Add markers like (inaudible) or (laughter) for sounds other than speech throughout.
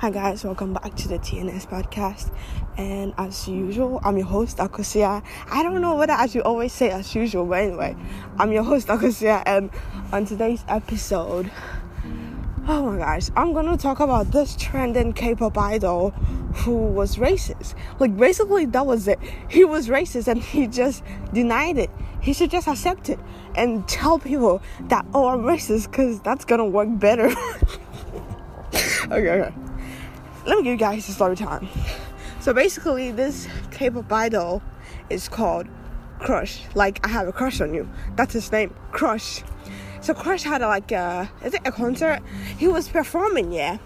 Hi guys, welcome back to the TNS podcast. And as usual, I'm your host Akosia. I don't know whether I should always say as usual, but anyway, I'm your host Akosia. And on today's episode, oh my gosh, I'm gonna talk about this trending K-pop idol who was racist. Like basically, that was it. He was racist, and he just denied it. He should just accept it and tell people that oh I'm racist, because that's gonna work better. (laughs) okay, okay let me give you guys a story time. So basically, this K-pop idol is called Crush. Like I have a crush on you. That's his name, Crush. So Crush had a, like a is it a concert? He was performing, yeah.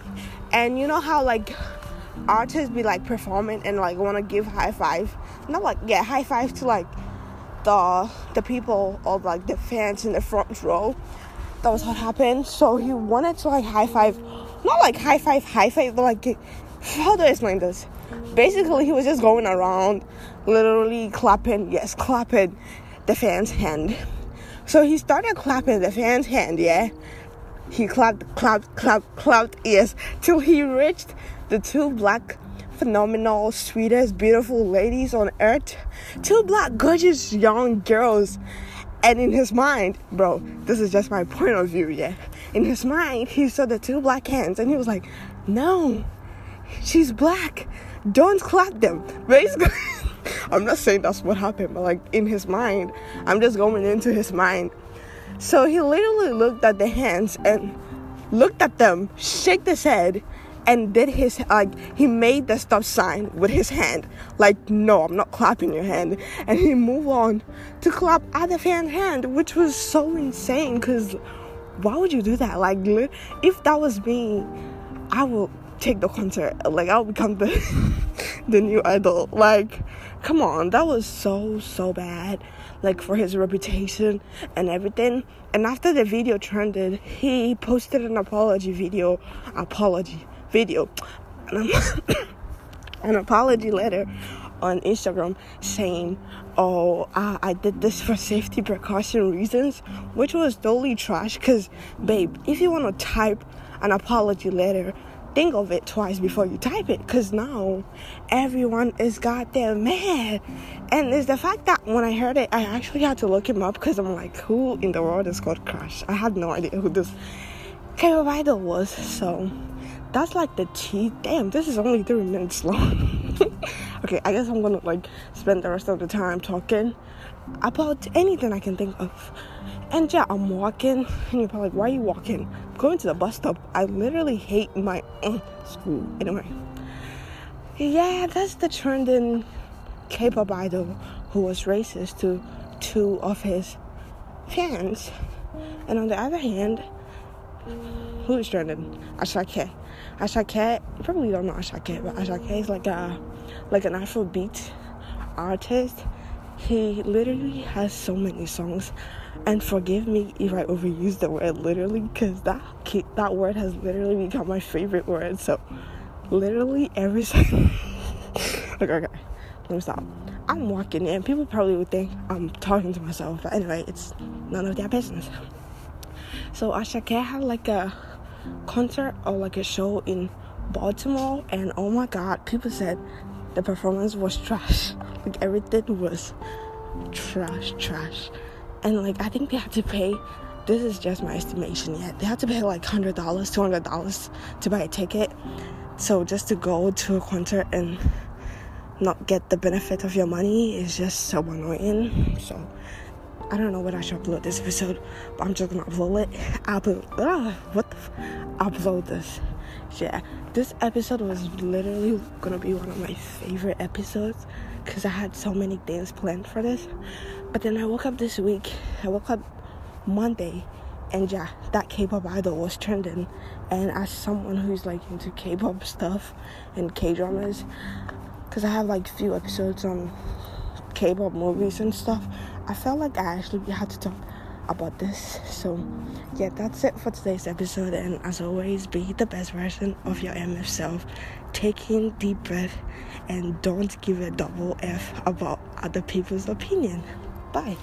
And you know how like artists be like performing and like want to give high five, not like yeah high five to like the the people or like the fans in the front row. That was what happened. So he wanted to like high five not like high five, high five, but like how do I explain this? Basically, he was just going around, literally clapping, yes, clapping the fan's hand. So he started clapping the fan's hand, yeah. He clapped, clapped, clapped, clapped, yes, till he reached the two black, phenomenal, sweetest, beautiful ladies on earth. Two black, gorgeous young girls. And in his mind, bro, this is just my point of view, yeah in his mind, he saw the two black hands and he was like, No, she's black. Don't clap them. Basically, (laughs) I'm not saying that's what happened, but like in his mind, I'm just going into his mind. So he literally looked at the hands and looked at them, shake his head, and did his like he made the stop sign with his hand like no i'm not clapping your hand and he moved on to clap other fan hand which was so insane because why would you do that? Like, if that was me, I will take the concert. Like, I'll become the (laughs) the new idol. Like, come on, that was so so bad. Like for his reputation and everything. And after the video trended, he posted an apology video, apology video, (coughs) an apology letter on Instagram saying, "Oh, uh, I did this for safety precaution reasons," which was totally trash. Cause, babe, if you wanna type an apology letter, think of it twice before you type it. Cause now everyone is goddamn mad, and it's the fact that when I heard it, I actually had to look him up because I'm like, who in the world is called Crash? I had no idea who this K-pop idol was. So that's like the tea. Damn, this is only three minutes long. (laughs) okay, I guess I'm gonna like spend the rest of the time talking about anything I can think of. And yeah, I'm walking, and (laughs) you're probably like, why are you walking? I'm going to the bus stop. I literally hate my uh, school. Anyway, yeah, that's the trending K-pop idol who was racist to two of his fans. And on the other hand, who is trending? Asake. Asake, you probably don't know Asake, but Asake is like a like an Afrobeat artist. He literally has so many songs, and forgive me if I overuse the word literally, because that that word has literally become my favorite word. So, literally every (laughs) okay, okay, let me stop. I'm walking in. People probably would think I'm talking to myself, but anyway, it's none of their business. So Asake had like a concert or like a show in Baltimore, and oh my god, people said the performance was trash. (laughs) Like everything was trash, trash. And like I think they had to pay. This is just my estimation yet. They had to pay like hundred dollars, two hundred dollars to buy a ticket. So just to go to a concert and not get the benefit of your money is just so annoying. So I don't know when I should upload this episode, but I'm just gonna upload it. Upload. Ah, what the? F- upload this. Yeah, this episode was literally gonna be one of my favorite episodes because I had so many things planned for this. But then I woke up this week. I woke up Monday, and yeah, that K-pop idol was trending. And as someone who's like into K-pop stuff and K-dramas, because I have like few episodes on K-pop movies and stuff. I felt like I actually had to talk about this. So, yeah, that's it for today's episode. And as always, be the best version of your MF self. Taking deep breath and don't give a double F about other people's opinion. Bye.